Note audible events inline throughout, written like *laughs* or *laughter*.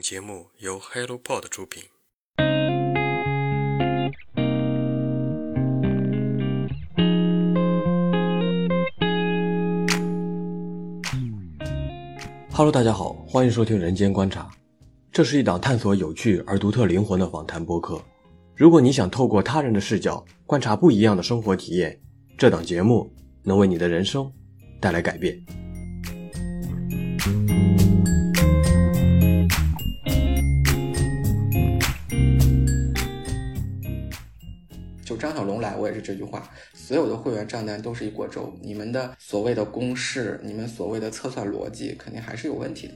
节目由 HelloPod 出品。Hello，大家好，欢迎收听《人间观察》，这是一档探索有趣而独特灵魂的访谈播客。如果你想透过他人的视角观察不一样的生活体验，这档节目能为你的人生带来改变。我也是这句话。所有的会员账单都是一锅粥，你们的所谓的公式，你们所谓的测算逻辑，肯定还是有问题的。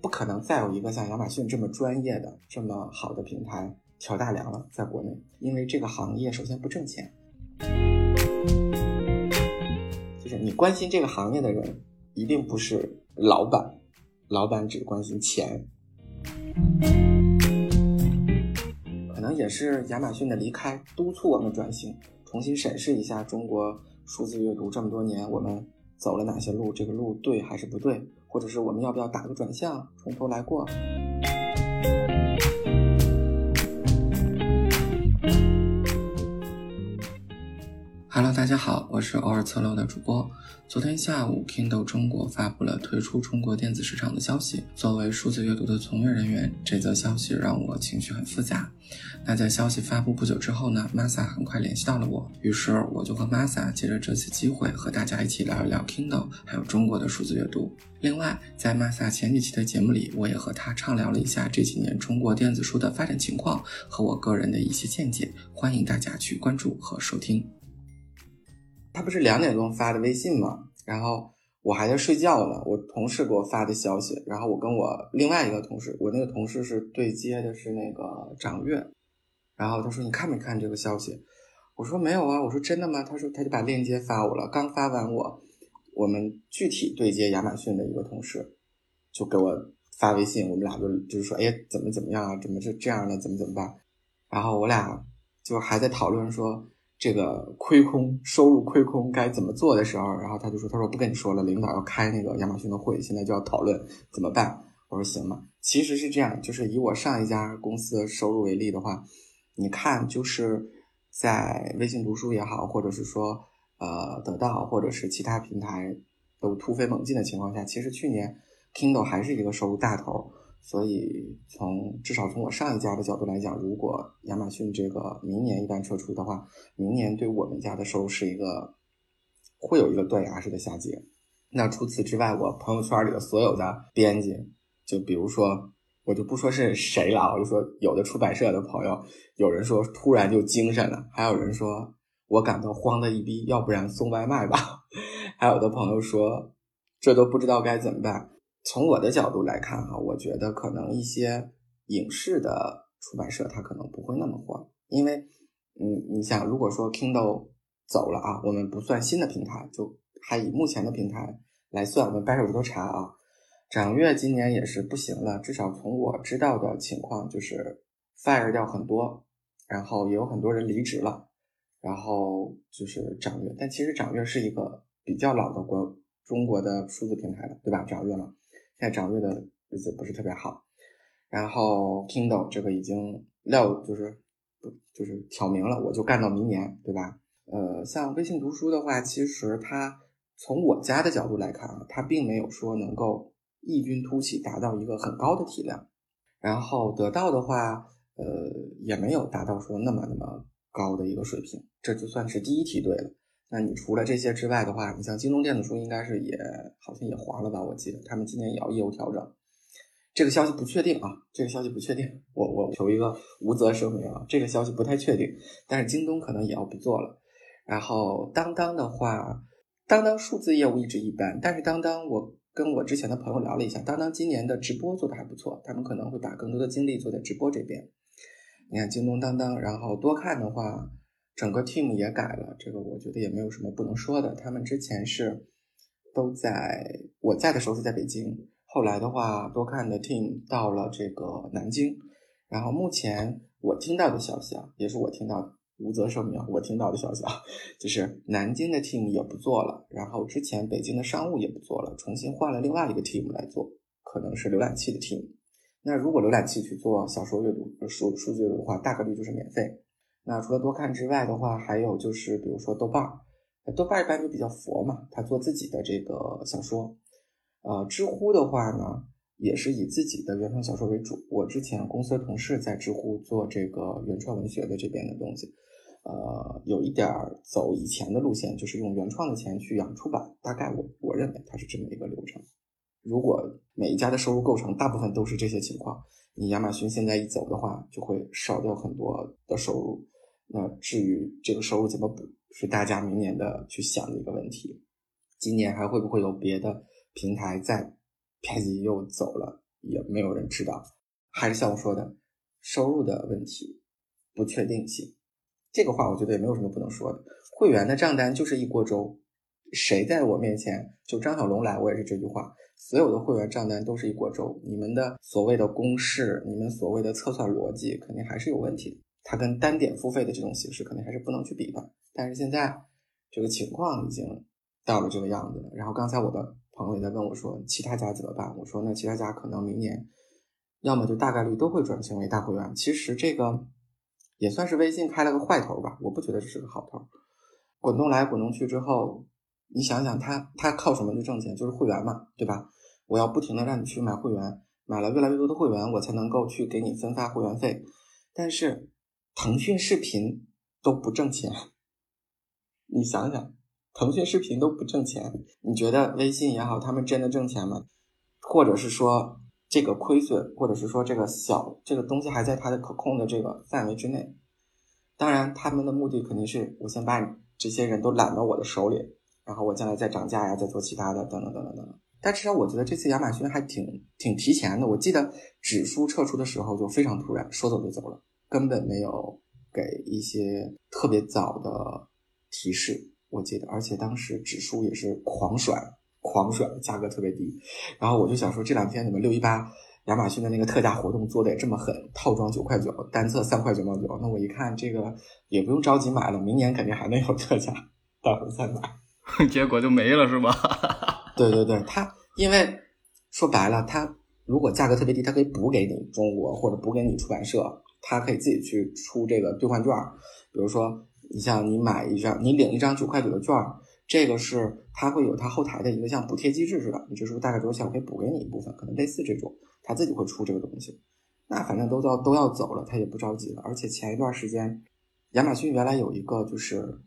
不可能再有一个像亚马逊这么专业的、这么好的平台挑大梁了，在国内，因为这个行业首先不挣钱。就是你关心这个行业的人，一定不是老板，老板只关心钱。可能也是亚马逊的离开，督促我们转型，重新审视一下中国数字阅读这么多年我们走了哪些路，这个路对还是不对，或者是我们要不要打个转向，从头来过。Hello，大家好，我是偶尔侧漏的主播。昨天下午，Kindle 中国发布了退出中国电子市场的消息。作为数字阅读的从业人员，这则消息让我情绪很复杂。那在消息发布不久之后呢，Masa 很快联系到了我，于是我就和 Masa 借着这次机会和大家一起聊一聊 Kindle，还有中国的数字阅读。另外，在 Masa 前几期的节目里，我也和他畅聊了一下这几年中国电子书的发展情况和我个人的一些见解，欢迎大家去关注和收听。他不是两点钟发的微信吗？然后我还在睡觉呢，我同事给我发的消息，然后我跟我另外一个同事，我那个同事是对接的是那个掌阅，然后他说你看没看这个消息？我说没有啊，我说真的吗？他说他就把链接发我了，刚发完我，我们具体对接亚马逊的一个同事就给我发微信，我们俩就就是说，哎，怎么怎么样啊？怎么是这样的？怎么怎么办？然后我俩就还在讨论说。这个亏空收入亏空该怎么做的时候，然后他就说：“他说不跟你说了，领导要开那个亚马逊的会，现在就要讨论怎么办。”我说：“行吧。”其实是这样，就是以我上一家公司的收入为例的话，你看，就是在微信读书也好，或者是说呃得到或者是其他平台都突飞猛进的情况下，其实去年 Kindle 还是一个收入大头。所以，从至少从我上一家的角度来讲，如果亚马逊这个明年一旦撤出的话，明年对我们家的收入是一个会有一个断崖式的下跌。那除此之外，我朋友圈里的所有的编辑，就比如说，我就不说是谁了，我就说有的出版社的朋友，有人说突然就精神了，还有人说我感到慌的一逼，要不然送外卖吧。*laughs* 还有的朋友说，这都不知道该怎么办。从我的角度来看，哈，我觉得可能一些影视的出版社，它可能不会那么慌，因为，嗯，你想，如果说 Kindle 走了啊，我们不算新的平台，就还以目前的平台来算，我们掰手指头查啊，掌阅今年也是不行了，至少从我知道的情况就是 fire 掉很多，然后也有很多人离职了，然后就是掌阅，但其实掌阅是一个比较老的国中国的数字平台了，对吧？掌阅了。在掌阅的日子不是特别好，然后 Kindle 这个已经料就是不就是挑明了，我就干到明年，对吧？呃，像微信读书的话，其实它从我家的角度来看啊，它并没有说能够异军突起，达到一个很高的体量。然后得到的话，呃，也没有达到说那么那么高的一个水平，这就算是第一梯队了。那你除了这些之外的话，你像京东电子书应该是也好像也黄了吧？我记得他们今年也要业务调整，这个消息不确定啊，这个消息不确定，我我求一个无责声明啊，这个消息不太确定，但是京东可能也要不做了。然后当当的话，当当数字业务一直一般，但是当当我跟我之前的朋友聊了一下，当当今年的直播做的还不错，他们可能会把更多的精力做在直播这边。你看京东当当，然后多看的话。整个 team 也改了，这个我觉得也没有什么不能说的。他们之前是都在我在的时候是在北京，后来的话多看的 team 到了这个南京，然后目前我听到的消息啊，也是我听到无责声明，我听到的消息啊，就是南京的 team 也不做了，然后之前北京的商务也不做了，重新换了另外一个 team 来做。可能是浏览器的 team。那如果浏览器去做小说阅读、数数据的话，大概率就是免费。那除了多看之外的话，还有就是比如说豆瓣儿，豆瓣一般就比较佛嘛，他做自己的这个小说。呃，知乎的话呢，也是以自己的原创小说为主。我之前公司的同事在知乎做这个原创文学的这边的东西，呃，有一点儿走以前的路线，就是用原创的钱去养出版。大概我我认为它是这么一个流程。如果每一家的收入构成大部分都是这些情况，你亚马逊现在一走的话，就会少掉很多的收入。那至于这个收入怎么补，是大家明年的去想的一个问题。今年还会不会有别的平台在啪叽又走了，也没有人知道。还是像我说的，收入的问题，不确定性。这个话我觉得也没有什么不能说的。会员的账单就是一锅粥，谁在我面前就张小龙来，我也是这句话。所有的会员账单都是一锅粥，你们的所谓的公式，你们所谓的测算逻辑，肯定还是有问题的。它跟单点付费的这种形式，肯定还是不能去比的。但是现在这个情况已经到了这个样子了。然后刚才我的朋友也在问我说，其他家怎么办？我说那其他家可能明年要么就大概率都会转型为大会员。其实这个也算是微信开了个坏头吧，我不觉得这是个好头。滚动来滚动去之后，你想想，他他靠什么去挣钱？就是会员嘛，对吧？我要不停的让你去买会员，买了越来越多的会员，我才能够去给你分发会员费。但是腾讯视频都不挣钱，你想想，腾讯视频都不挣钱，你觉得微信也好，他们真的挣钱吗？或者是说这个亏损，或者是说这个小这个东西还在它的可控的这个范围之内？当然，他们的目的肯定是我先把你这些人都揽到我的手里，然后我将来再涨价呀，再做其他的，等等等等等等。但至少我觉得这次亚马逊还挺挺提前的。我记得指数撤出的时候就非常突然，说走就走了，根本没有给一些特别早的提示。我记得，而且当时指数也是狂甩，狂甩，价格特别低。然后我就想说，这两天怎么六一八亚马逊的那个特价活动做的也这么狠，套装九块九，单册三块九毛九。那我一看这个也不用着急买了，明年肯定还能有特价，到时候再买。*laughs* 结果就没了是吗？对对对，他因为说白了，他如果价格特别低，他可以补给你中国或者补给你出版社，他可以自己去出这个兑换券。比如说，你像你买一张，你领一张九块九的券，这个是他会有他后台的一个像补贴机制似的，你这时候大概多少钱，我可以补给你一部分，可能类似这种，他自己会出这个东西。那反正都要都要走了，他也不着急了。而且前一段时间，亚马逊原来有一个就是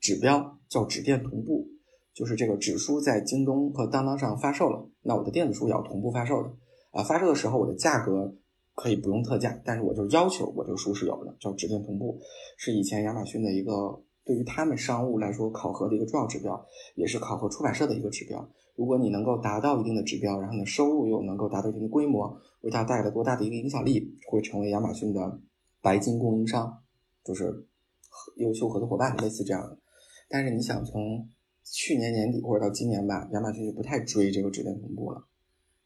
指标叫指店同步。就是这个纸书在京东和当当上发售了，那我的电子书也要同步发售的啊。发售的时候我的价格可以不用特价，但是我就要求我这个书是有的，叫指定同步，是以前亚马逊的一个对于他们商务来说考核的一个重要指标，也是考核出版社的一个指标。如果你能够达到一定的指标，然后你的收入又能够达到一定的规模，为它带来多大的一个影响力，会成为亚马逊的白金供应商，就是优秀合作伙伴，类似这样的。但是你想从去年年底或者到今年吧，亚马逊就不太追这个指定同步了，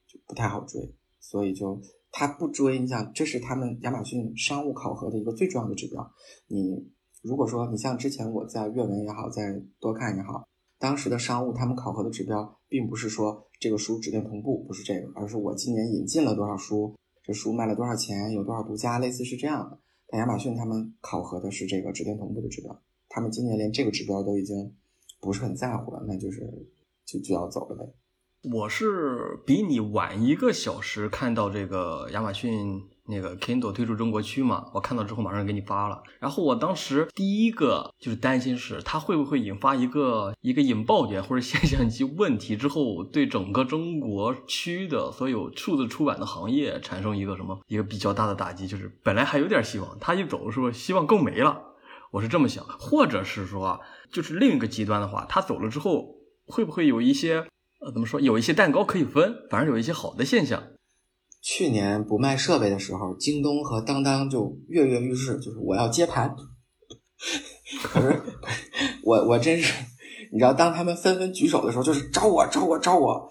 就不太好追，所以就他不追。你想，这是他们亚马逊商务考核的一个最重要的指标。你如果说你像之前我在阅文也好，在多看也好，当时的商务他们考核的指标，并不是说这个书指定同步，不是这个，而是我今年引进了多少书，这书卖了多少钱，有多少独家，类似是这样的。但亚马逊他们考核的是这个指定同步的指标，他们今年连这个指标都已经。不是很在乎了，那就是就就要走了呗。我是比你晚一个小时看到这个亚马逊那个 Kindle 推出中国区嘛，我看到之后马上给你发了。然后我当时第一个就是担心是它会不会引发一个一个引爆点或者现象级问题之后，对整个中国区的所有数字出版的行业产生一个什么一个比较大的打击。就是本来还有点希望，他一走是不是希望更没了？我是这么想，或者是说，就是另一个极端的话，他走了之后，会不会有一些呃，怎么说，有一些蛋糕可以分，反正有一些好的现象。去年不卖设备的时候，京东和当当就跃跃欲试，就是我要接盘。可 *laughs* 是我我真是，你知道，当他们纷纷举手的时候，就是招我招我招我，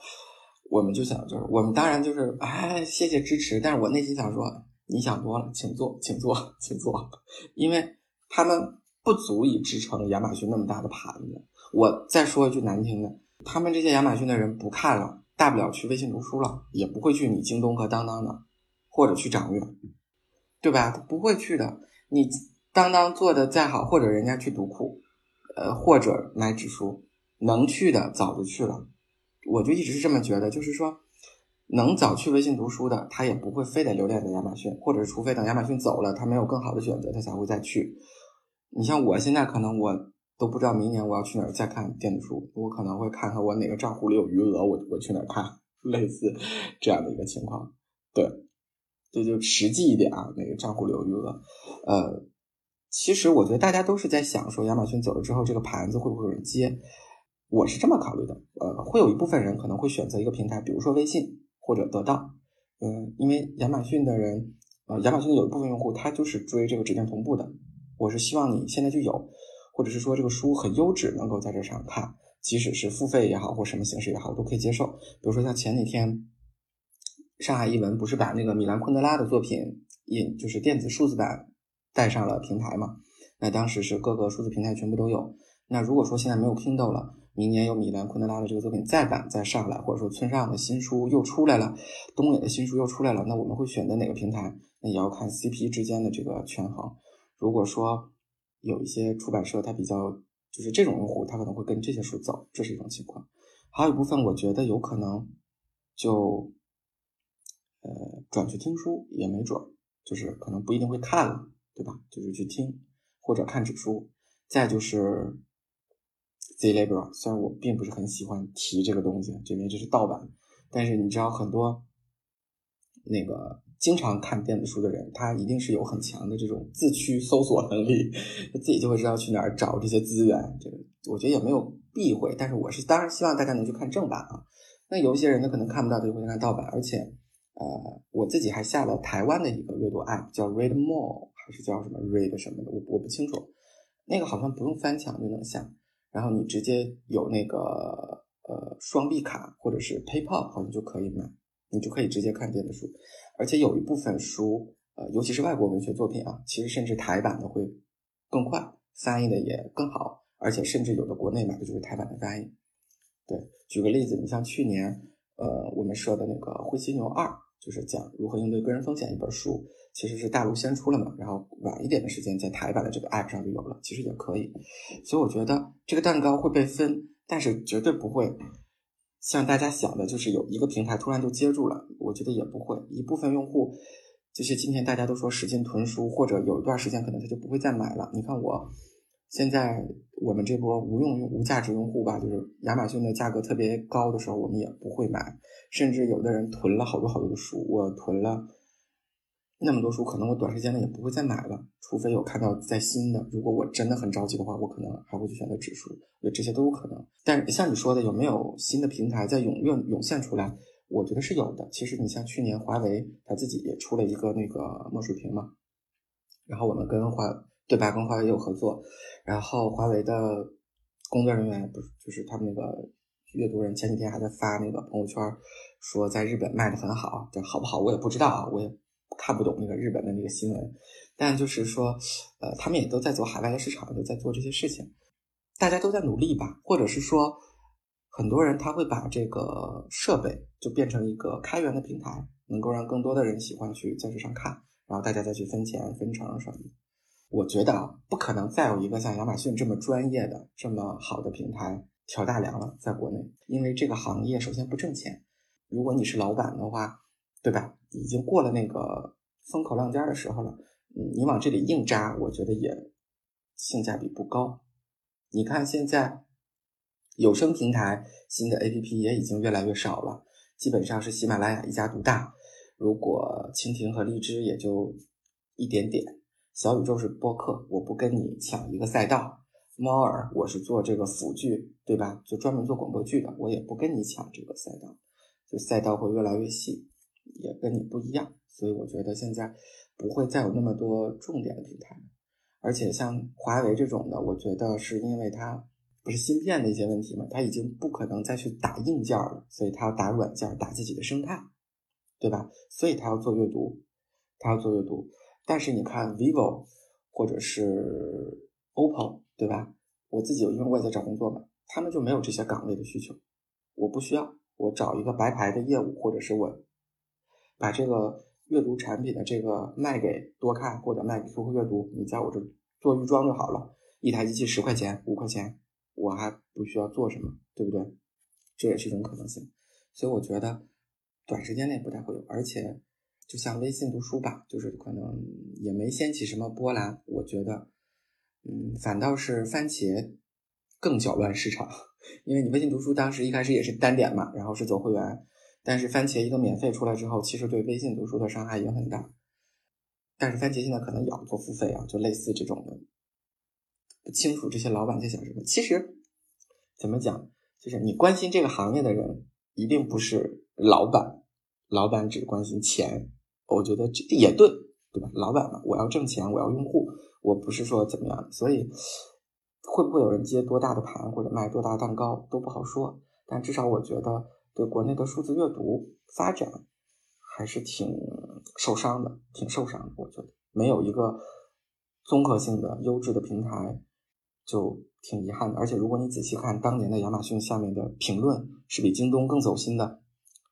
我们就想，就是我们当然就是哎，谢谢支持，但是我内心想说，你想多了，请坐，请坐，请坐，因为。他们不足以支撑亚马逊那么大的盘子。我再说一句难听的，他们这些亚马逊的人不看了，大不了去微信读书了，也不会去你京东和当当的，或者去掌阅，对吧？不会去的。你当当做的再好，或者人家去读库，呃，或者买纸书，能去的早就去了。我就一直是这么觉得，就是说，能早去微信读书的，他也不会非得留恋在亚马逊，或者是除非等亚马逊走了，他没有更好的选择，他才会再去。你像我现在可能我。都不知道明年我要去哪儿再看电子书，我可能会看看我哪个账户里有余额，我我去哪儿看，*laughs* 类似这样的一个情况。对，这就实际一点啊，哪个账户里有余额。呃，其实我觉得大家都是在想说，亚马逊走了之后，这个盘子会不会有人接？我是这么考虑的，呃，会有一部分人可能会选择一个平台，比如说微信或者得到，嗯，因为亚马逊的人，呃，亚马逊有一部分用户他就是追这个指定同步的，我是希望你现在就有。或者是说这个书很优质，能够在这上看，即使是付费也好，或什么形式也好，都可以接受。比如说像前几天，上海译文不是把那个米兰昆德拉的作品引，就是电子数字版带上了平台嘛？那当时是各个数字平台全部都有。那如果说现在没有 Kindle 了，明年有米兰昆德拉的这个作品再版再上来，或者说村上的新书又出来了，东野的新书又出来了，那我们会选择哪个平台？那也要看 CP 之间的这个权衡。如果说，有一些出版社，它比较就是这种用户，他可能会跟这些书走，这是一种情况。还有一部分，我觉得有可能就呃转去听书也没准，就是可能不一定会看了，对吧？就是去听或者看纸书。再就是 Z Libra，虽然我并不是很喜欢提这个东西，因为这是盗版，但是你知道很多那个。经常看电子书的人，他一定是有很强的这种自驱搜索能力，他自己就会知道去哪儿找这些资源。这个我觉得也没有避讳，但是我是当然希望大家能去看正版啊。那有一些人呢，可能看不到，就会看盗版。而且，呃，我自己还下了台湾的一个阅读 App，叫 Read More，还是叫什么 Read 什么的，我我不清楚。那个好像不用翻墙就能下，然后你直接有那个呃双币卡或者是 PayPal，好像就可以买。你就可以直接看电子书，而且有一部分书，呃，尤其是外国文学作品啊，其实甚至台版的会更快，翻译的也更好，而且甚至有的国内买的就是台版的翻译。对，举个例子，你像去年，呃，我们说的那个《灰犀牛二》，就是讲如何应对个人风险一本书，其实是大陆先出了嘛，然后晚一点的时间在台版的这个 App 上就有了，其实也可以。所以我觉得这个蛋糕会被分，但是绝对不会。像大家想的，就是有一个平台突然就接住了，我觉得也不会。一部分用户，就是今天大家都说使劲囤书，或者有一段时间可能他就不会再买了。你看我，现在我们这波无用用无价值用户吧，就是亚马逊的价格特别高的时候，我们也不会买，甚至有的人囤了好多好多的书，我囤了。那么多书，可能我短时间内也不会再买了，除非有看到在新的。如果我真的很着急的话，我可能还会去选择指数，对，这些都有可能。但是像你说的，有没有新的平台在涌涌涌现出来？我觉得是有的。其实你像去年华为他自己也出了一个那个墨水屏嘛，然后我们跟华对吧，跟华为也有合作，然后华为的工作人员不是就是他们那个阅读人前几天还在发那个朋友圈，说在日本卖的很好，这好不好我也不知道啊，我也。看不懂那个日本的那个新闻，但就是说，呃，他们也都在做海外的市场，都在做这些事情，大家都在努力吧，或者是说，很多人他会把这个设备就变成一个开源的平台，能够让更多的人喜欢去在这上看，然后大家再去分钱分成什么。我觉得啊，不可能再有一个像亚马逊这么专业的、这么好的平台挑大梁了，在国内，因为这个行业首先不挣钱，如果你是老板的话。对吧？已经过了那个风口浪尖的时候了。嗯，你往这里硬扎，我觉得也性价比不高。你看现在有声平台新的 APP 也已经越来越少了，基本上是喜马拉雅一家独大。如果蜻蜓和荔枝也就一点点。小宇宙是播客，我不跟你抢一个赛道。猫耳我是做这个辅剧，对吧？就专门做广播剧的，我也不跟你抢这个赛道。就赛道会越来越细。也跟你不一样，所以我觉得现在不会再有那么多重点的平台，而且像华为这种的，我觉得是因为它不是芯片的一些问题嘛，它已经不可能再去打硬件了，所以它要打软件，打自己的生态，对吧？所以它要做阅读，它要做阅读。但是你看 vivo 或者是 OPPO，对吧？我自己因为我也在找工作嘛，他们就没有这些岗位的需求，我不需要。我找一个白牌的业务，或者是我把这个阅读产品的这个卖给多看或者卖给 QQ 阅读，你在我这做预装就好了，一台机器十块钱、五块钱，我还不需要做什么，对不对？这也是一种可能性。所以我觉得短时间内不太会有，而且就像微信读书吧，就是可能也没掀起什么波澜。我觉得，嗯，反倒是番茄更搅乱市场。因为你微信读书当时一开始也是单点嘛，然后是走会员，但是番茄一个免费出来之后，其实对微信读书的伤害也很大。但是番茄现在可能也要做付费啊，就类似这种的，不清楚这些老板在想什么。其实怎么讲，就是你关心这个行业的人，一定不是老板，老板只关心钱，我觉得这也对，对吧？老板嘛，我要挣钱，我要用户，我不是说怎么样，所以。会不会有人接多大的盘或者卖多大蛋糕都不好说，但至少我觉得对国内的数字阅读发展还是挺受伤的，挺受伤的。我觉得没有一个综合性的优质的平台就挺遗憾的。而且如果你仔细看当年的亚马逊下面的评论，是比京东更走心的，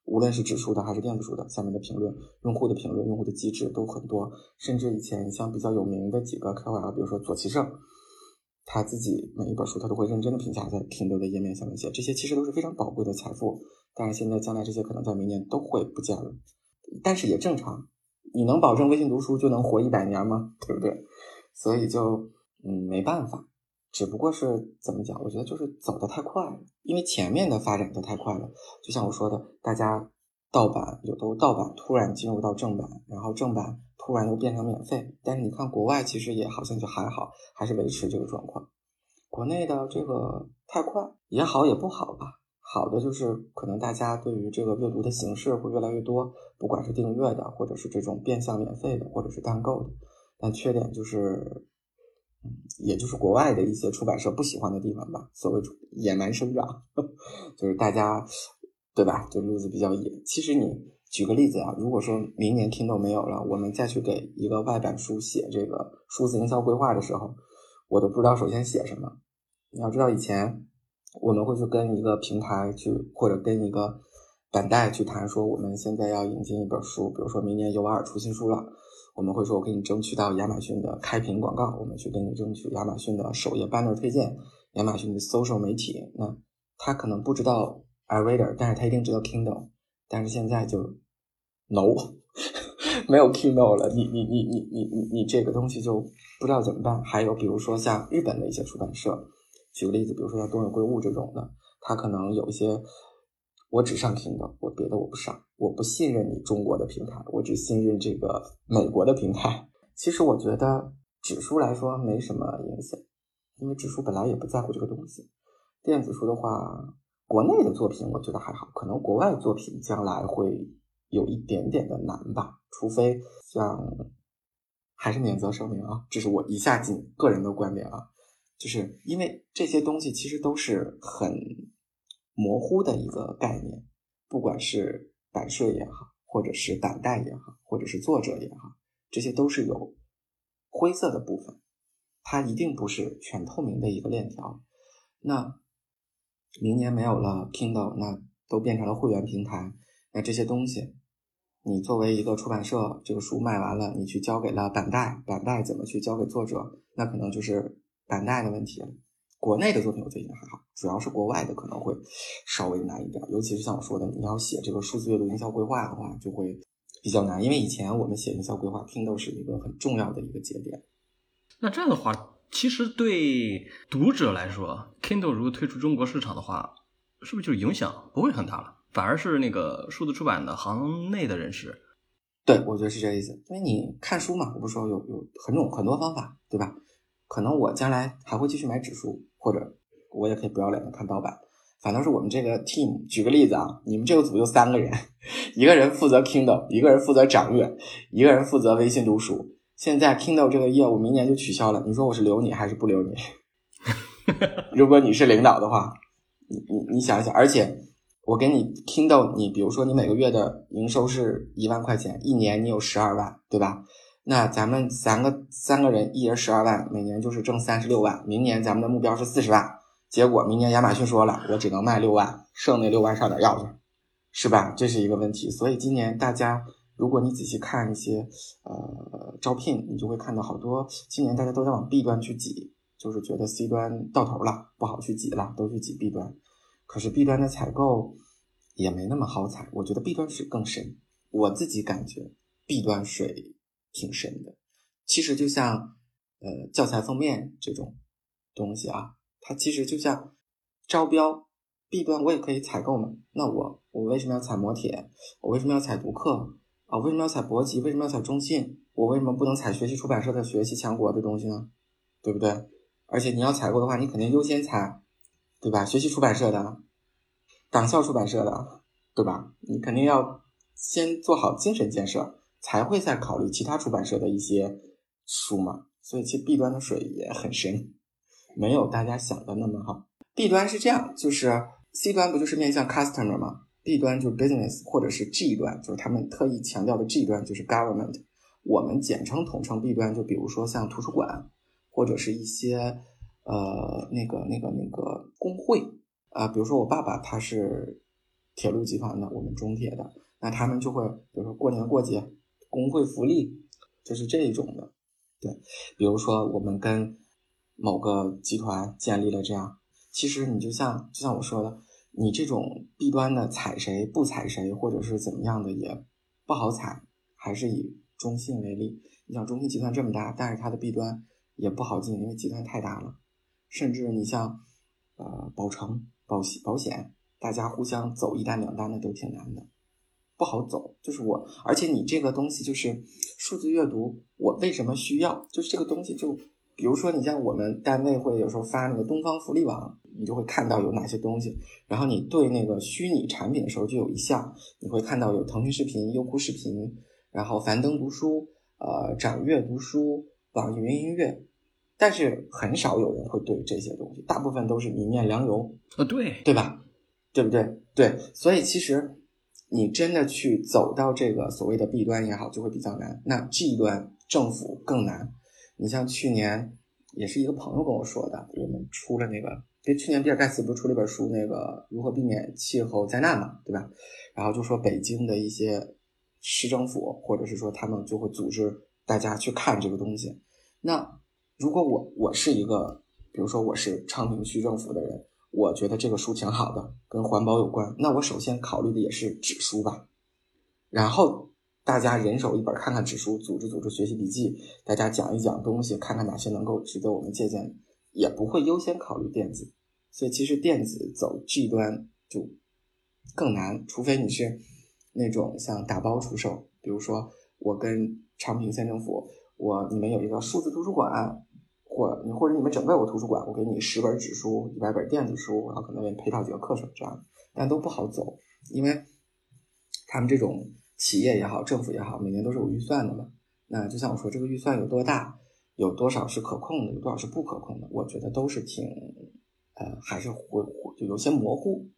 无论是指数的还是电子书的下面的评论，用户的评论、用户的机制都很多，甚至以前像比较有名的几个 KOL，比如说左奇胜。他自己每一本书，他都会认真的评价，在停留的页面下面写，这些其实都是非常宝贵的财富。但是现在将来这些可能在明年都会不见了，但是也正常。你能保证微信读书就能活一百年吗？对不对？所以就嗯没办法，只不过是怎么讲？我觉得就是走的太快了，因为前面的发展的太快了。就像我说的，大家盗版有都盗版，突然进入到正版，然后正版。突然又变成免费，但是你看国外其实也好像就还好，还是维持这个状况。国内的这个太快也好也不好吧，好的就是可能大家对于这个阅读的形式会越来越多，不管是订阅的，或者是这种变相免费的，或者是单购的。但缺点就是，嗯，也就是国外的一些出版社不喜欢的地方吧。所谓野蛮生长，*laughs* 就是大家对吧？就路子比较野。其实你。举个例子啊，如果说明年 Kindle 没有了，我们再去给一个外版书写这个数字营销规划的时候，我都不知道首先写什么。你要知道，以前我们会去跟一个平台去，或者跟一个版代去谈，说我们现在要引进一本书，比如说明年尤瓦尔出新书了，我们会说我给你争取到亚马逊的开屏广告，我们去给你争取亚马逊的首页 banner 推荐，亚马逊的 social 媒体。那他可能不知道 iReader，但是他一定知道 Kindle，但是现在就。*laughs* no，没有 Kindle 了，你你你你你你你这个东西就不知道怎么办。还有比如说像日本的一些出版社，举个例子，比如说像东野圭吾这种的，他可能有一些，我只上 Kindle，我别的我不上，我不信任你中国的平台，我只信任这个 *laughs* 美国的平台。其实我觉得指数来说没什么影响，因为指数本来也不在乎这个东西。电子书的话，国内的作品我觉得还好，可能国外作品将来会。有一点点的难吧，除非像，还是免责声明啊，这是我一下进个人的观点啊，就是因为这些东西其实都是很模糊的一个概念，不管是版税也好，或者是版代也好，或者是作者也好，这些都是有灰色的部分，它一定不是全透明的一个链条。那明年没有了 Kindle，那都变成了会员平台。那这些东西，你作为一个出版社，这个书卖完了，你去交给了版代，版代怎么去交给作者？那可能就是版代的问题。国内的作品我觉得应该还好，主要是国外的可能会稍微难一点，尤其是像我说的，你要写这个数字阅读营销规划的话，就会比较难。因为以前我们写营销规划，Kindle 是一个很重要的一个节点。那这样的话，其实对读者来说，Kindle 如果退出中国市场的话，是不是就影响不会很大了？反而是那个数字出版的行内的人士，对我觉得是这个意思。因为你看书嘛，我不是说有有很种很多方法，对吧？可能我将来还会继续买指数，或者我也可以不要脸的看盗版。反倒是我们这个 team，举个例子啊，你们这个组就三个人，*laughs* 一个人负责 Kindle，一个人负责掌阅，一个人负责微信读书。现在 Kindle 这个业务明年就取消了，你说我是留你还是不留你？*laughs* 如果你是领导的话，你你你想一想，而且。我给你 Kindle，你比如说你每个月的营收是一万块钱，一年你有十二万，对吧？那咱们三个三个人，一人十二万，每年就是挣三十六万。明年咱们的目标是四十万，结果明年亚马逊说了，我只能卖六万，剩那六万上哪要去？是吧？这是一个问题。所以今年大家，如果你仔细看一些呃招聘，你就会看到好多今年大家都在往 B 端去挤，就是觉得 C 端到头了，不好去挤了，都去挤 B 端。可是 B 端的采购也没那么好采，我觉得 B 端水更深。我自己感觉 B 端水挺深的。其实就像呃教材封面这种东西啊，它其实就像招标弊端，我也可以采购嘛。那我我为什么要采磨铁？我为什么要采读客啊？为什么要采博集？为什么要采中信？我为什么不能采学习出版社的学习强国的东西呢？对不对？而且你要采购的话，你肯定优先采。对吧？学习出版社的，党校出版社的，对吧？你肯定要先做好精神建设，才会再考虑其他出版社的一些书嘛。所以其实 B 端的水也很深，没有大家想的那么好。B 端是这样，就是 C 端不就是面向 customer 吗？B 端就是 business，或者是 G 端，就是他们特意强调的 G 端就是 government。我们简称统称 B 端，就比如说像图书馆，或者是一些。呃，那个、那个、那个工会啊，比如说我爸爸他是铁路集团的，我们中铁的，那他们就会，比如说过年过节，工会福利就是这一种的，对。比如说我们跟某个集团建立了这样，其实你就像就像我说的，你这种弊端的踩谁不踩谁，或者是怎么样的也不好踩，还是以中信为例，你像中信集团这么大，但是它的弊端也不好进，因为集团太大了。甚至你像，呃，保诚、保险、保险，大家互相走一单两单的都挺难的，不好走。就是我，而且你这个东西就是数字阅读，我为什么需要？就是这个东西，就比如说你像我们单位会有时候发那个东方福利网，你就会看到有哪些东西。然后你对那个虚拟产品的时候，就有一项你会看到有腾讯视频、优酷视频，然后樊登读书、呃掌阅读书、网易云音乐。但是很少有人会对这些东西，大部分都是米面粮油啊，对对吧？对不对？对，所以其实你真的去走到这个所谓的 B 端也好，就会比较难。那 G 端政府更难。你像去年也是一个朋友跟我说的，我们出了那个，就去年比尔盖茨不是出了一本书，那个如何避免气候灾难嘛，对吧？然后就说北京的一些市政府，或者是说他们就会组织大家去看这个东西，那。如果我我是一个，比如说我是昌平区政府的人，我觉得这个书挺好的，跟环保有关，那我首先考虑的也是纸书吧。然后大家人手一本，看看纸书，组织组织学习笔记，大家讲一讲东西，看看哪些能够值得我们借鉴，也不会优先考虑电子。所以其实电子走 G 端就更难，除非你是那种像打包出售，比如说我跟昌平县政府，我你们有一个数字图书馆。或你或者你们整个有个图书馆，我给你十本纸书，一百本电子书，然后可能给你配套几个课程这样，但都不好走，因为他们这种企业也好，政府也好，每年都是有预算的嘛。那就像我说，这个预算有多大，有多少是可控的，有多少是不可控的，我觉得都是挺呃，还是会就有些模糊，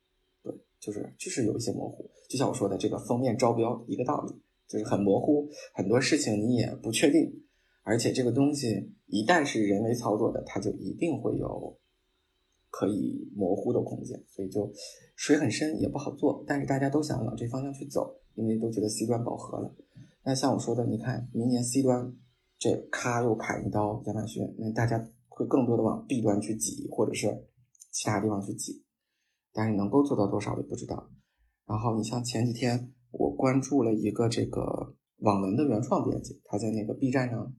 对，就是就是有一些模糊。就像我说的这个封面招标一个道理，就是很模糊，很多事情你也不确定。而且这个东西一旦是人为操作的，它就一定会有可以模糊的空间，所以就水很深也不好做。但是大家都想往这方向去走，因为都觉得 C 端饱和了。那像我说的，你看明年 C 端这咔又砍一刀，亚马逊，那大家会更多的往 B 端去挤，或者是其他地方去挤，但是能够做到多少也不知道。然后你像前几天我关注了一个这个网文的原创编辑，他在那个 B 站上。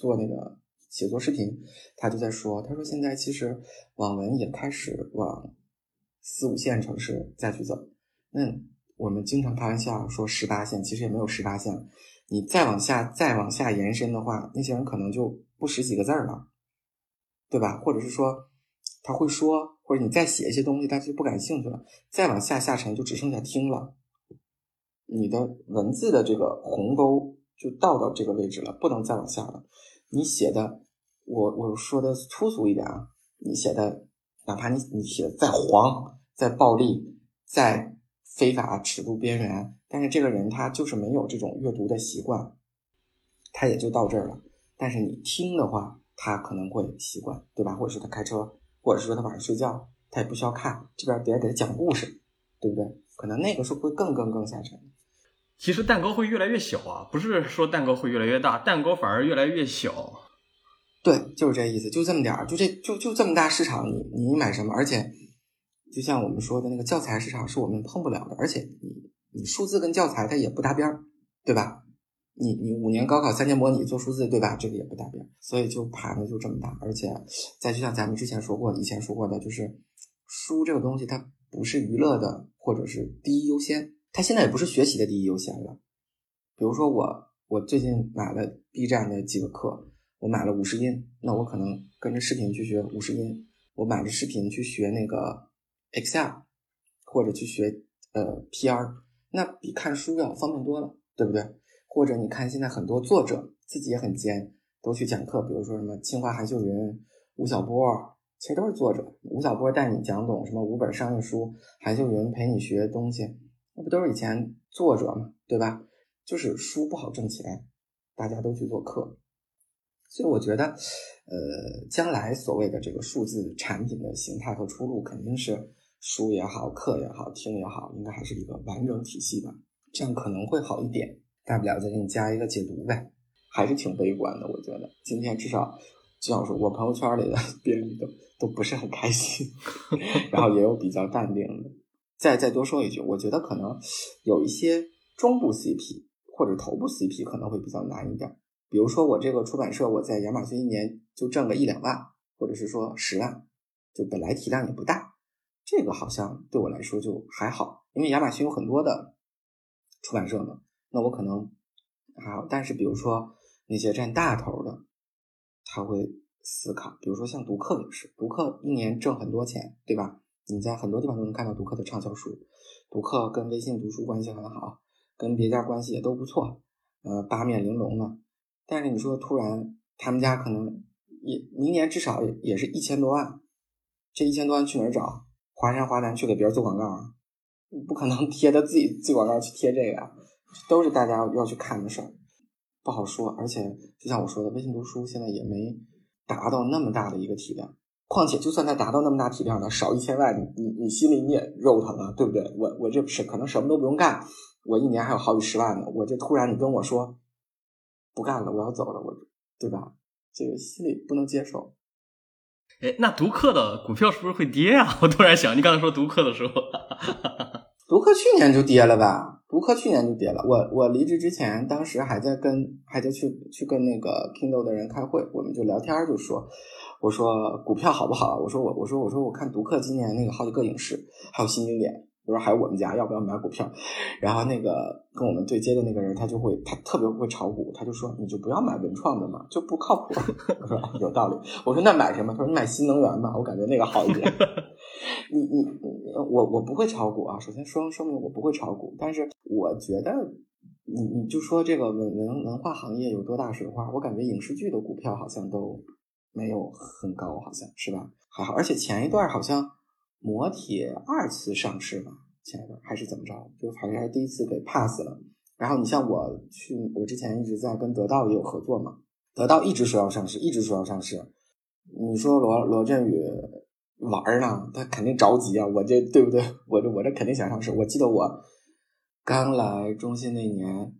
做那个写作视频，他就在说，他说现在其实网文也开始往四五线城市再去走。那我们经常开玩笑说十八线，其实也没有十八线。你再往下再往下延伸的话，那些人可能就不识几个字了，对吧？或者是说他会说，或者你再写一些东西，他就不感兴趣了。再往下下沉，就只剩下听了。你的文字的这个鸿沟就到到这个位置了，不能再往下了。你写的，我我说的粗俗一点啊，你写的，哪怕你你写的再黄、再暴力、再非法尺度边缘，但是这个人他就是没有这种阅读的习惯，他也就到这儿了。但是你听的话，他可能会习惯，对吧？或者是他开车，或者是说他晚上睡觉，他也不需要看这边别人给他讲故事，对不对？可能那个时候会更更更下沉。其实蛋糕会越来越小啊，不是说蛋糕会越来越大，蛋糕反而越来越小。对，就是这意思，就这么点儿，就这就就这么大市场，你你买什么？而且，就像我们说的那个教材市场是我们碰不了的，而且你你数字跟教材它也不搭边儿，对吧？你你五年高考三年模拟做数字，对吧？这个也不搭边儿，所以就盘子就这么大，而且再就像咱们之前说过，以前说过的，就是书这个东西它不是娱乐的，或者是第一优先，它现在也不是学习的第一优先了。比如说我我最近买了 B 站的几个课。我买了五十音，那我可能跟着视频去学五十音。我买着视频去学那个 Excel，或者去学呃 PR，那比看书要方便多了，对不对？或者你看现在很多作者自己也很尖，都去讲课，比如说什么清华韩秀云、吴晓波，其实都是作者。吴晓波带你讲懂什么五本商业书，韩秀云陪你学东西，那不都是以前作者嘛，对吧？就是书不好挣钱，大家都去做课。所以我觉得，呃，将来所谓的这个数字产品的形态和出路，肯定是书也好，课也好，听也好，应该还是一个完整体系吧，这样可能会好一点。大不了再给你加一个解读呗，还是挺悲观的。我觉得今天至少，就像说我朋友圈里的 *laughs* 别人都都不是很开心，*laughs* 然后也有比较淡定的。再再多说一句，我觉得可能有一些中部 CP 或者头部 CP 可能会比较难一点。比如说我这个出版社，我在亚马逊一年就挣个一两万，或者是说十万，就本来体量也不大，这个好像对我来说就还好，因为亚马逊有很多的出版社嘛，那我可能还好。但是比如说那些占大头的，他会思考，比如说像读客也是，读客一年挣很多钱，对吧？你在很多地方都能看到读客的畅销书，读客跟微信读书关系很好，跟别家关系也都不错，呃，八面玲珑的。但是你说突然他们家可能也明年至少也也是一千多万，这一千多万去哪儿找？华山华南去给别人做广告啊？不可能贴他自己自广告去贴这个，都是大家要去看的事儿，不好说。而且就像我说的，微信读书现在也没达到那么大的一个体量。况且就算它达到那么大体量呢，少一千万，你你你心里你也肉疼啊，对不对？我我这是可能什么都不用干，我一年还有好几十万呢，我这突然你跟我说。不干了，我要走了，我，对吧？这个心里不能接受。哎，那独克的股票是不是会跌啊？我突然想，你刚才说独克的时候，*laughs* 独克去年就跌了吧？读客去年就跌了。我我离职之前，当时还在跟还在去去跟那个 Kindle 的人开会，我们就聊天就说，我说股票好不好？我说我我说我说我看读客今年那个好几个影视，还有新经典。我说还有我们家要不要买股票？然后那个跟我们对接的那个人，他就会他特别会炒股，他就说你就不要买文创的嘛，就不靠谱。*laughs* 我说有道理。我说那买什么？他说你买新能源吧，我感觉那个好一点。你你我我不会炒股啊。首先说说明我不会炒股，但是我觉得你你就说这个文文文化行业有多大水花？我感觉影视剧的股票好像都没有很高，好像是吧？还好，而且前一段好像。摩铁二次上市吧，前一段还是怎么着？就反正还是第一次给 pass 了。然后你像我去，我之前一直在跟得到也有合作嘛，得到一直说要上市，一直说要上市。你说罗罗振宇玩呢，他肯定着急啊！我这对不对？我这我这肯定想上市。我记得我刚来中信那年，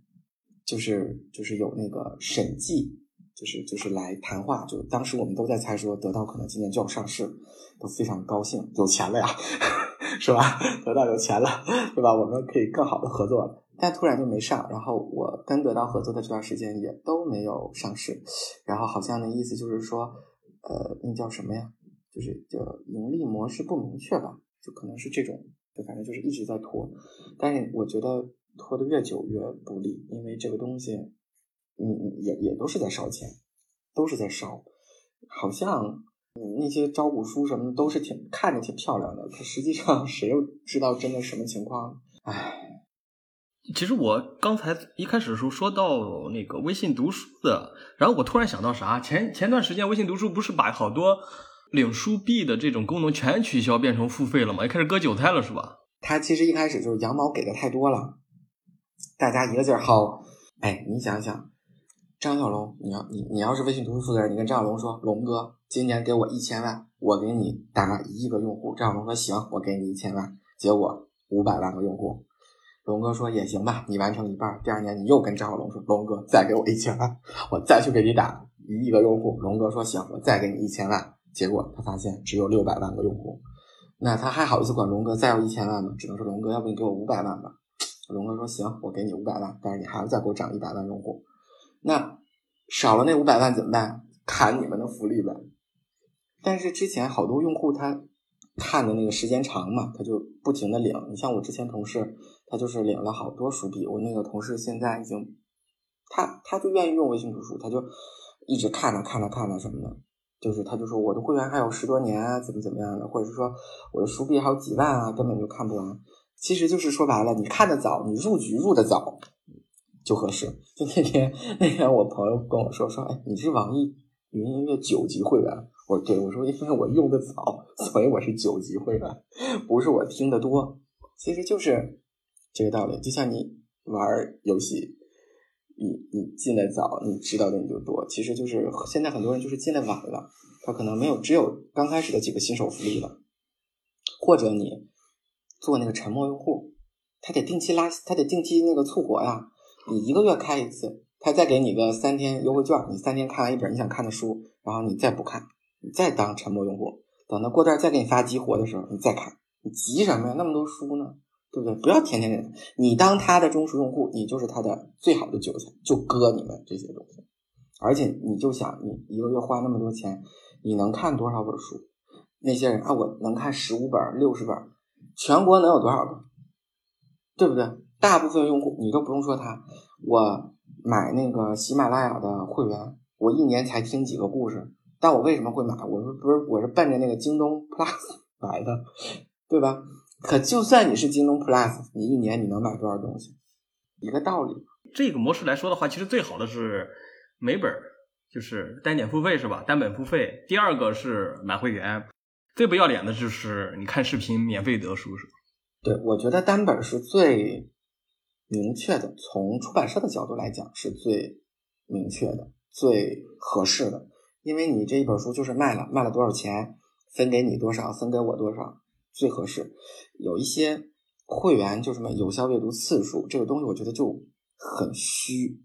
就是就是有那个审计。就是就是来谈话，就当时我们都在猜说得到可能今年就要上市，都非常高兴，有钱了呀，*laughs* 是吧？得到有钱了，对吧？我们可以更好的合作了。但突然就没上，然后我跟得到合作的这段时间也都没有上市，然后好像那意思就是说，呃，那叫什么呀？就是叫盈利模式不明确吧？就可能是这种，就反正就是一直在拖。但是我觉得拖得越久越不利，因为这个东西。嗯，也也都是在烧钱，都是在烧，好像那些招股书什么都是挺看着挺漂亮的，可实际上谁又知道真的什么情况？唉，其实我刚才一开始的时候说到那个微信读书的，然后我突然想到啥？前前段时间微信读书不是把好多领书币的这种功能全取消，变成付费了吗？也开始割韭菜了，是吧？他其实一开始就是羊毛给的太多了，大家一个劲儿薅。哎，你想想。张小龙，你要你你要是微信读书负责人，你跟张小龙说，龙哥，今年给我一千万，我给你打一亿个用户。张小龙说行，我给你一千万。结果五百万个用户。龙哥说也行吧，你完成一半，第二年你又跟张小龙说，龙哥再给我一千万，我再去给你打一亿个用户。龙哥说行，我再给你一千万。结果他发现只有六百万个用户，那他还好意思管龙哥再要一千万吗？只能说龙哥，要不你给我五百万吧。龙哥说行，我给你五百万，但是你还要再给我涨一百万用户。那少了那五百万怎么办？砍你们的福利呗。但是之前好多用户他看的那个时间长嘛，他就不停的领。你像我之前同事，他就是领了好多书币。我那个同事现在已经，他他就愿意用微信读书，他就一直看着看着看着什么的，就是他就说我的会员还有十多年啊，怎么怎么样的，或者是说我的书币还有几万啊，根本就看不完。其实就是说白了，你看的早，你入局入的早就合适。就那天那天我朋友跟我说说，哎，你是网易云音乐九级会员？我说对，我说因为我用的早，所以我是九级会员，不是我听的多。其实就是这个道理。就像你玩游戏，你你进的早，你知道的你就多。其实就是现在很多人就是进的晚了，他可能没有只有刚开始的几个新手福利了，或者你。做那个沉默用户，他得定期拉，他得定期那个促活呀。你一个月开一次，他再给你个三天优惠券，你三天看完一本你想看的书，然后你再不看，你再当沉默用户，等到过段再给你发激活的时候，你再看。你急什么呀？那么多书呢，对不对？不要天天的，你当他的忠实用户，你就是他的最好的韭菜，就割你们这些东西。而且你就想，你一个月花那么多钱，你能看多少本书？那些人啊，我能看十五本、六十本。全国能有多少个？对不对？大部分用户你都不用说他，我买那个喜马拉雅的会员，我一年才听几个故事，但我为什么会买？我说不是，我是奔着那个京东 Plus 买的，对吧？可就算你是京东 Plus，你一年你能买多少东西？一个道理。这个模式来说的话，其实最好的是每本就是单点付费是吧？单本付费。第二个是买会员。最不要脸的就是你看视频免费得书是吧？对，我觉得单本是最明确的，从出版社的角度来讲是最明确的、最合适的，因为你这一本书就是卖了，卖了多少钱，分给你多少，分给我多少，最合适。有一些会员就什么有效阅读次数这个东西，我觉得就很虚。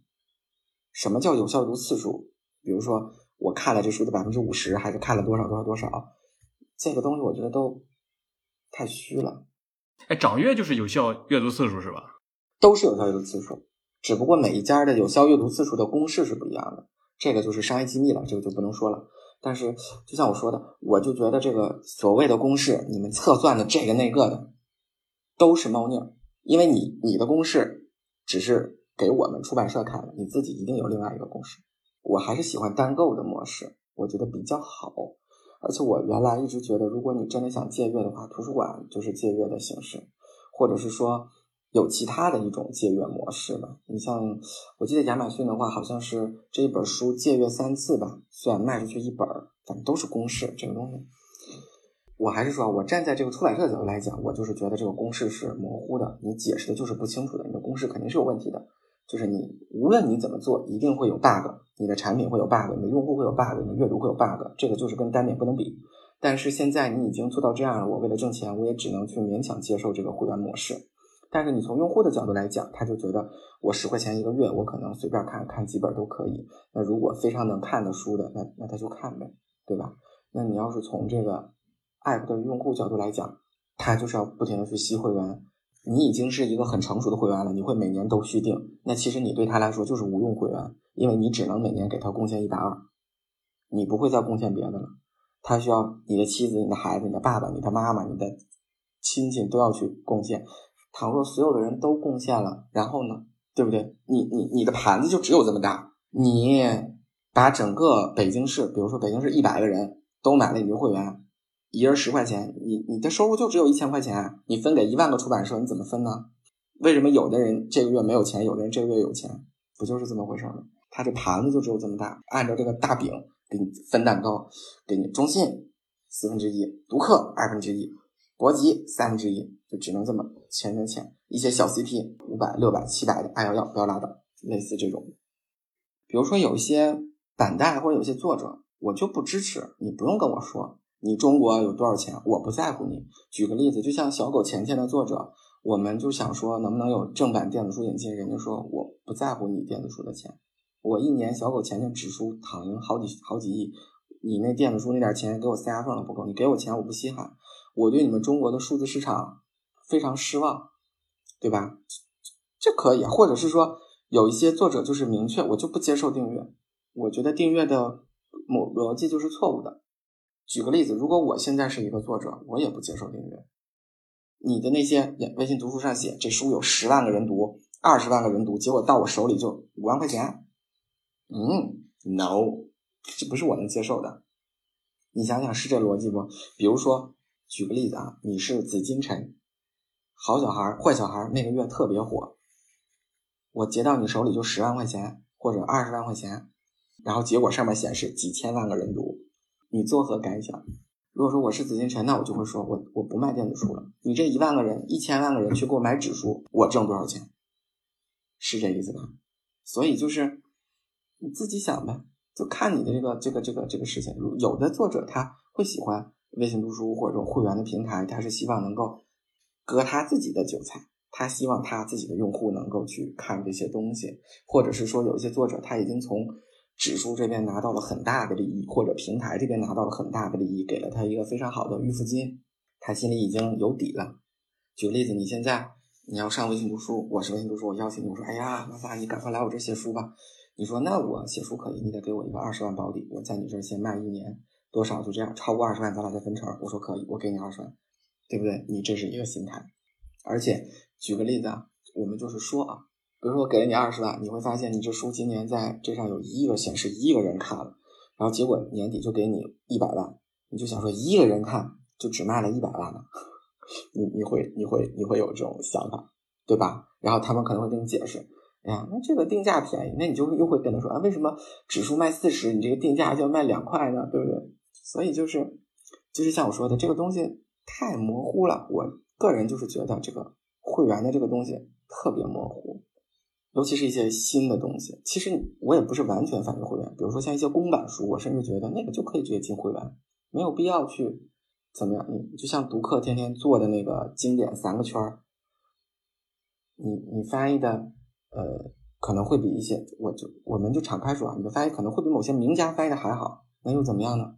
什么叫有效阅读次数？比如说我看了这书的百分之五十，还是看了多少多少多少？这个东西我觉得都太虚了。哎，掌阅就是有效阅读次数是吧？都是有效阅读次数，只不过每一家的有效阅读次数的公式是不一样的，这个就是商业机密了，这个就不能说了。但是就像我说的，我就觉得这个所谓的公式，你们测算的这个那个的都是猫腻儿，因为你你的公式只是给我们出版社看的，你自己一定有另外一个公式。我还是喜欢单购的模式，我觉得比较好。而且我原来一直觉得，如果你真的想借阅的话，图书馆就是借阅的形式，或者是说有其他的一种借阅模式吧。你像我记得亚马逊的话，好像是这一本书借阅三次吧，算卖出去一本，反正都是公式这个东西。我还是说，我站在这个出版社角度来讲，我就是觉得这个公式是模糊的，你解释的就是不清楚的，你的公式肯定是有问题的。就是你无论你怎么做，一定会有 bug，你的产品会有 bug，你的用户会有 bug，你的阅读会有 bug，这个就是跟单点不能比。但是现在你已经做到这样了，我为了挣钱，我也只能去勉强接受这个会员模式。但是你从用户的角度来讲，他就觉得我十块钱一个月，我可能随便看看几本都可以。那如果非常能看的书的，那那他就看呗，对吧？那你要是从这个 app 的用户角度来讲，他就是要不停的去吸会员。你已经是一个很成熟的会员了，你会每年都续订，那其实你对他来说就是无用会员，因为你只能每年给他贡献一百二，你不会再贡献别的了。他需要你的妻子、你的孩子、你的爸爸、你的妈妈、你的亲戚都要去贡献。倘若所有的人都贡献了，然后呢，对不对？你你你的盘子就只有这么大，你把整个北京市，比如说北京市一百个人都买了你的会员。一人十块钱，你你的收入就只有一千块钱，你分给一万个出版社，你怎么分呢？为什么有的人这个月没有钱，有的人这个月有钱？不就是这么回事吗？他这盘子就只有这么大，按照这个大饼给你分蛋糕，给你中信四分之一，读客二分之一，博集三分之一，就只能这么钱钱钱。一些小 CP 五百、六百、七百的，爱要要不要拉倒，类似这种。比如说有一些板带或者有些作者，我就不支持，你不用跟我说。你中国有多少钱？我不在乎你。举个例子，就像小狗钱钱的作者，我们就想说能不能有正版电子书引进，人家说我不在乎你电子书的钱，我一年小狗钱钱纸书躺赢好几好几亿，你那电子书那点钱给我塞牙缝了不够，你给我钱我不稀罕，我对你们中国的数字市场非常失望，对吧？这可以，或者是说有一些作者就是明确我就不接受订阅，我觉得订阅的某逻辑就是错误的。举个例子，如果我现在是一个作者，我也不接受订阅。你的那些微信读书上写这书有十万个人读，二十万个人读，结果到我手里就五万块钱，嗯，no，这不是我能接受的。你想想是这逻辑不？比如说，举个例子啊，你是紫金陈，好小孩坏小孩那个月特别火。我结到你手里就十万块钱或者二十万块钱，然后结果上面显示几千万个人读，你作何感想？如果说我是紫金陈，那我就会说我我不卖电子书了。你这一万个人、一千万个人去给我买纸书，我挣多少钱？是这意思吧？所以就是你自己想呗，就看你的这个这个这个这个事情。有的作者他会喜欢微信读书或者会员的平台，他是希望能够割他自己的韭菜。他希望他自己的用户能够去看这些东西，或者是说有一些作者他已经从指数这边拿到了很大的利益，或者平台这边拿到了很大的利益，给了他一个非常好的预付金，他心里已经有底了。举个例子，你现在你要上微信读书，我是微信读书，我邀请你，我说，哎呀，老萨，你赶快来我这写书吧。你说，那我写书可以，你得给我一个二十万保底，我在你这儿先卖一年，多少就这样，超过二十万咱俩再分成。我说可以，我给你二十万，对不对？你这是一个心态，而且。举个例子啊，我们就是说啊，比如说我给了你二十万，你会发现你这书今年在这上有一亿个显示，一亿个人看了，然后结果年底就给你一百万，你就想说一亿个人看就只卖了一百万呢，*laughs* 你你会你会你会有这种想法，对吧？然后他们可能会跟你解释，哎呀，那这个定价便宜，那你就又会跟他说啊，为什么指数卖四十，你这个定价就要卖两块呢？对不对？所以就是就是像我说的，这个东西太模糊了，我个人就是觉得这个。会员的这个东西特别模糊，尤其是一些新的东西。其实我也不是完全反对会员，比如说像一些公版书，我甚至觉得那个就可以直接进会员，没有必要去怎么样。你就像读客天天做的那个经典三个圈儿，你你翻译的呃可能会比一些，我就我们就敞开说啊，你的翻译可能会比某些名家翻译的还好，那又怎么样呢？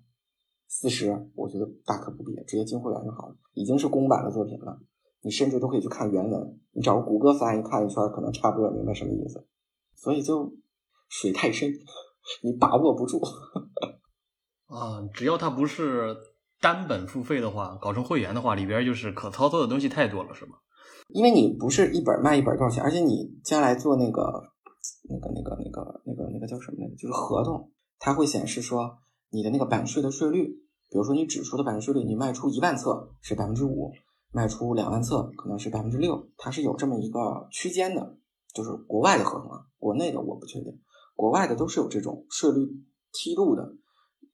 四十，我觉得大可不必，直接进会员就好了，已经是公版的作品了。你甚至都可以去看原文，你找个谷歌翻译看一圈，可能差不多明白什么意思。所以就水太深，你把握不住。啊，只要它不是单本付费的话，搞成会员的话，里边就是可操作的东西太多了，是吗？因为你不是一本卖一本多少钱，而且你将来做那个、那个、那个、那个、那个、那个叫什么来着？就是合同，它会显示说你的那个版税的税率，比如说你指数的版税率，你卖出一万册是百分之五。卖出两万册可能是百分之六，它是有这么一个区间的，就是国外的合同啊，国内的我不确定，国外的都是有这种税率梯度的，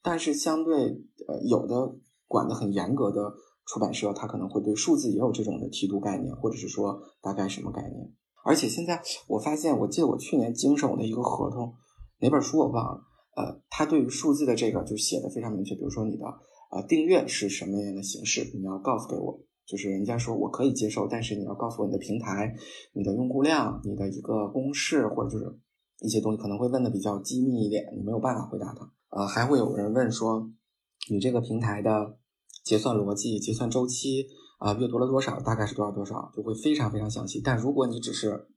但是相对呃有的管的很严格的出版社，它可能会对数字也有这种的梯度概念，或者是说大概什么概念。而且现在我发现，我记得我去年经手的一个合同，哪本书我忘了，呃，它对于数字的这个就写的非常明确，比如说你的呃订阅是什么样的形式，你要告诉给我。就是人家说我可以接受，但是你要告诉我你的平台、你的用户量、你的一个公式，或者就是一些东西可能会问的比较机密一点，你没有办法回答他。呃，还会有人问说你这个平台的结算逻辑、结算周期啊，阅读了多少，大概是多少多少，就会非常非常详细。但如果你只是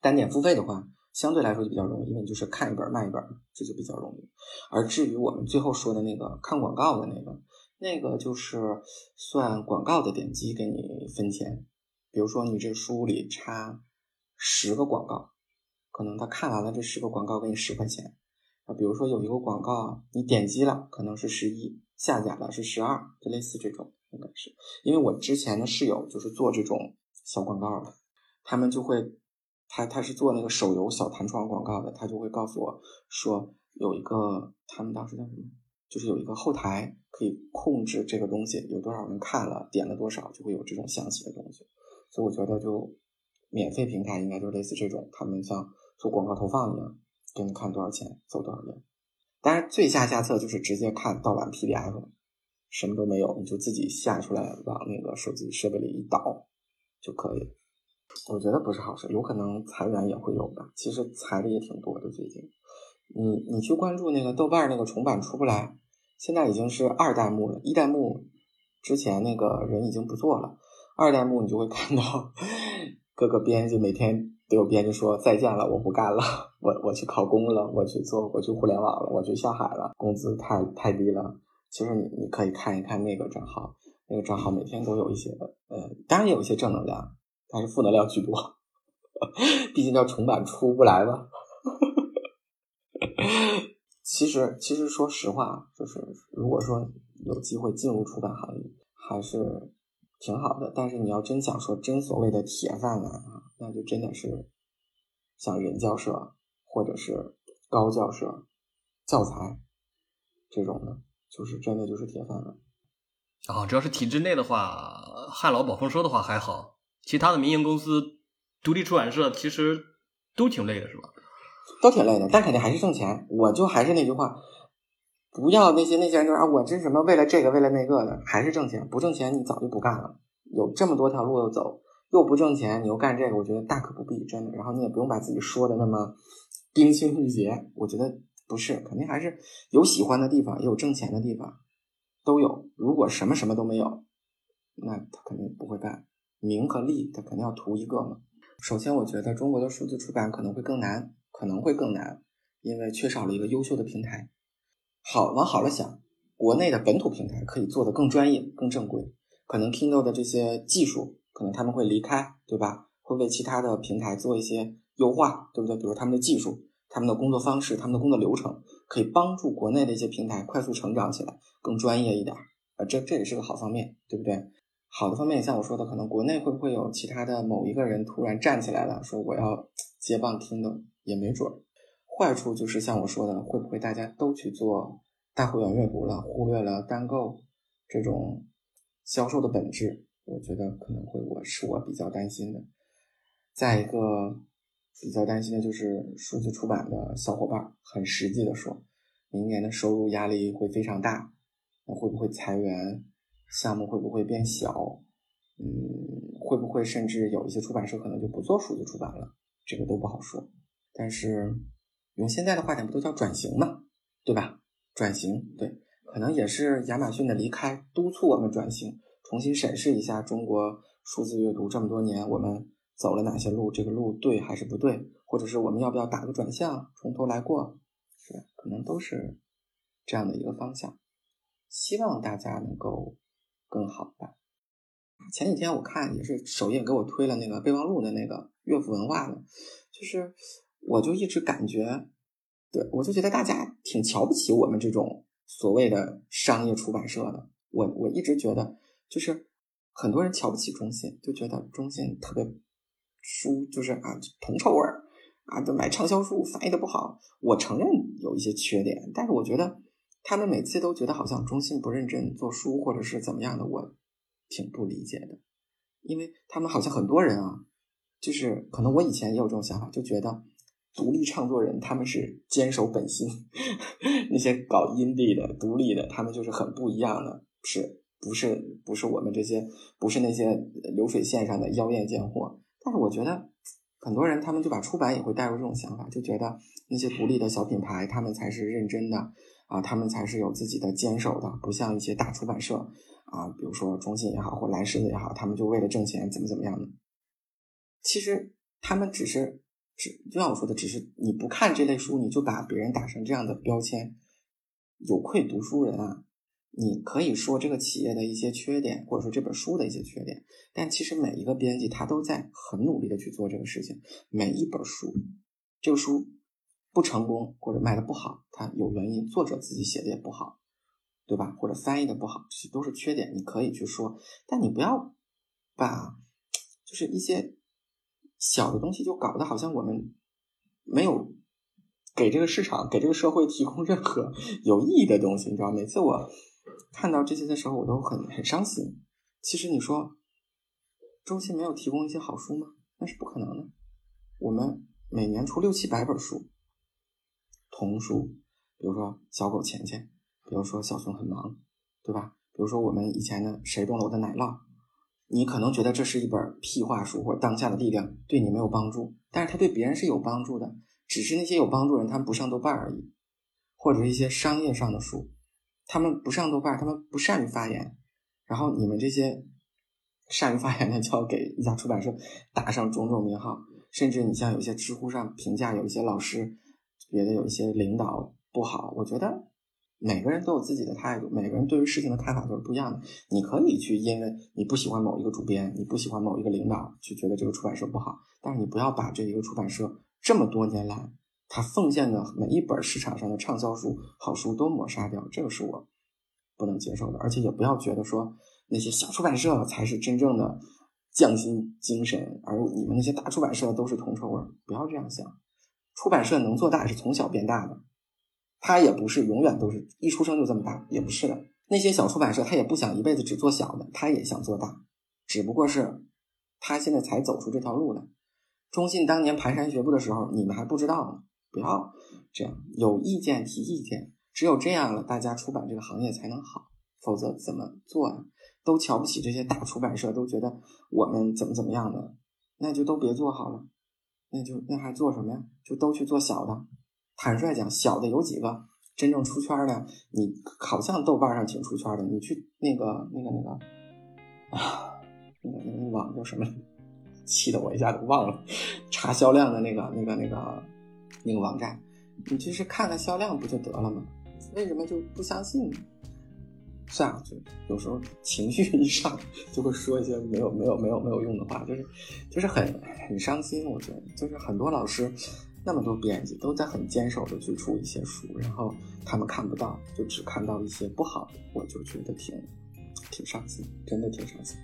单点付费的话，相对来说就比较容易，因为你就是看一本卖一本，这就比较容易。而至于我们最后说的那个看广告的那个。那个就是算广告的点击给你分钱，比如说你这书里插十个广告，可能他看完了这十个广告给你十块钱啊。比如说有一个广告你点击了，可能是十一，下架了是十二，就类似这种应该是。因为我之前的室友就是做这种小广告的，他们就会他他是做那个手游小弹窗广告的，他就会告诉我说有一个他们当时叫什么？就是有一个后台可以控制这个东西有多少人看了，点了多少，就会有这种详细的东西。所以我觉得，就免费平台应该就类似这种，他们像做广告投放一样，给你看多少钱，走多少人。当然，最佳下策就是直接看盗版 PDF，什么都没有，你就自己下出来，往那个手机设备里一导就可以。我觉得不是好事，有可能裁员也会有吧。其实裁的也挺多的，最近。你你去关注那个豆瓣那个重版出不来，现在已经是二代目了。一代目之前那个人已经不做了，二代目你就会看到 *laughs* 各个编辑每天都有编辑说再见了，我不干了，我我去考公了，我去做我去互联网了，我去下海了，工资太太低了。其实你你可以看一看那个账号，那个账号每天都有一些呃，当然有一些正能量，但是负能量居多，毕竟叫重版出不来嘛。其实，其实说实话，就是如果说有机会进入出版行业，还是挺好的。但是你要真想说真所谓的铁饭碗啊，那就真的是像人教社或者是高教社教材这种的，就是真的就是铁饭碗。啊，只要是体制内的话，汉老宝丰说的话还好，其他的民营公司、独立出版社其实都挺累的，是吧？都挺累的，但肯定还是挣钱。我就还是那句话，不要那些那些人说啊，我这什么为了这个为了那个的，还是挣钱。不挣钱你早就不干了。有这么多条路要走，又不挣钱，你又干这个，我觉得大可不必，真的。然后你也不用把自己说的那么冰清玉洁，我觉得不是，肯定还是有喜欢的地方，也有挣钱的地方，都有。如果什么什么都没有，那他肯定不会干。名和利，他肯定要图一个嘛。首先，我觉得中国的数字出版可能会更难。可能会更难，因为缺少了一个优秀的平台。好，往好了想，国内的本土平台可以做得更专业、更正规。可能 Kindle 的这些技术，可能他们会离开，对吧？会为其他的平台做一些优化，对不对？比如他们的技术、他们的工作方式、他们的工作流程，可以帮助国内的一些平台快速成长起来，更专业一点。啊，这这也是个好方面，对不对？好的方面，像我说的，可能国内会不会有其他的某一个人突然站起来了，说我要接棒听的也没准儿，坏处就是像我说的，会不会大家都去做大会员阅读了，忽略了单购这种销售的本质？我觉得可能会，我是我比较担心的。再一个比较担心的就是数字出版的小伙伴，很实际的说，明年的收入压力会非常大，那会不会裁员？项目会不会变小？嗯，会不会甚至有一些出版社可能就不做数字出版了？这个都不好说。但是用现在的话讲，不都叫转型嘛，对吧？转型，对，可能也是亚马逊的离开督促我们转型，重新审视一下中国数字阅读这么多年我们走了哪些路，这个路对还是不对，或者是我们要不要打个转向，从头来过，是吧？可能都是这样的一个方向。希望大家能够更好吧。前几天我看也是首页给我推了那个备忘录的那个乐府文化的，就是。我就一直感觉，对我就觉得大家挺瞧不起我们这种所谓的商业出版社的。我我一直觉得，就是很多人瞧不起中信，就觉得中信特别书就是啊铜臭味儿啊，就买畅销书翻译的不好。我承认有一些缺点，但是我觉得他们每次都觉得好像中信不认真做书，或者是怎么样的，我挺不理解的，因为他们好像很多人啊，就是可能我以前也有这种想法，就觉得。独立创作人，他们是坚守本心；*laughs* 那些搞 indie 的、独立的，他们就是很不一样的，是不是？不是我们这些，不是那些流水线上的妖艳贱货。但是我觉得，很多人他们就把出版也会带入这种想法，就觉得那些独立的小品牌，他们才是认真的啊，他们才是有自己的坚守的，不像一些大出版社啊，比如说中信也好，或蓝狮子也好，他们就为了挣钱，怎么怎么样的。其实他们只是。只就像我说的，只是你不看这类书，你就把别人打成这样的标签，有愧读书人啊！你可以说这个企业的一些缺点，或者说这本书的一些缺点，但其实每一个编辑他都在很努力的去做这个事情。每一本书，这个书不成功或者卖的不好，它有原因，作者自己写的也不好，对吧？或者翻译的不好，这些都是缺点，你可以去说，但你不要把就是一些。小的东西就搞得好像我们没有给这个市场、给这个社会提供任何 *laughs* 有意义的东西，你知道？每次我看到这些的时候，我都很很伤心。其实你说中信没有提供一些好书吗？那是不可能的。我们每年出六七百本书，童书，比如说《小狗钱钱》，比如说《小熊很忙》，对吧？比如说我们以前的《谁动了我的奶酪》。你可能觉得这是一本屁话书或者当下的力量，对你没有帮助，但是它对别人是有帮助的。只是那些有帮助人，他们不上豆瓣而已，或者是一些商业上的书，他们不上豆瓣，他们不善于发言。然后你们这些善于发言的，就要给一家出版社打上种种名号。甚至你像有些知乎上评价有一些老师，别的有一些领导不好，我觉得每个人都有自己的态度，每个人对于事情的看法都是不一样的。你可以去因为你不喜欢某一个主编，你不喜欢某一个领导，去觉得这个出版社不好，但是你不要把这一个出版社这么多年来他奉献的每一本市场上的畅销书、好书都抹杀掉，这个是我不能接受的。而且也不要觉得说那些小出版社才是真正的。匠心精神，而你们那些大出版社都是铜臭味，不要这样想。出版社能做大是从小变大的，它也不是永远都是一出生就这么大，也不是的。那些小出版社他也不想一辈子只做小的，他也想做大，只不过是他现在才走出这条路来。中信当年蹒跚学步的时候，你们还不知道呢。不要这样，有意见提意见，只有这样了，大家出版这个行业才能好，否则怎么做啊？都瞧不起这些大出版社，都觉得我们怎么怎么样的，那就都别做好了，那就那还做什么呀？就都去做小的。坦率讲，小的有几个真正出圈的？你好像豆瓣上挺出圈的，你去那个那个那个啊，那个那个网叫什么？气得我一下子忘了。查销量的那个那个那个那个网站，你就是看看销量不就得了吗？为什么就不相信呢？算了，就有时候情绪一上，就会说一些没有没有没有没有用的话，就是就是很很伤心。我觉得，就是很多老师，那么多编辑都在很坚守的去出一些书，然后他们看不到，就只看到一些不好的，我就觉得挺挺伤心，真的挺伤心。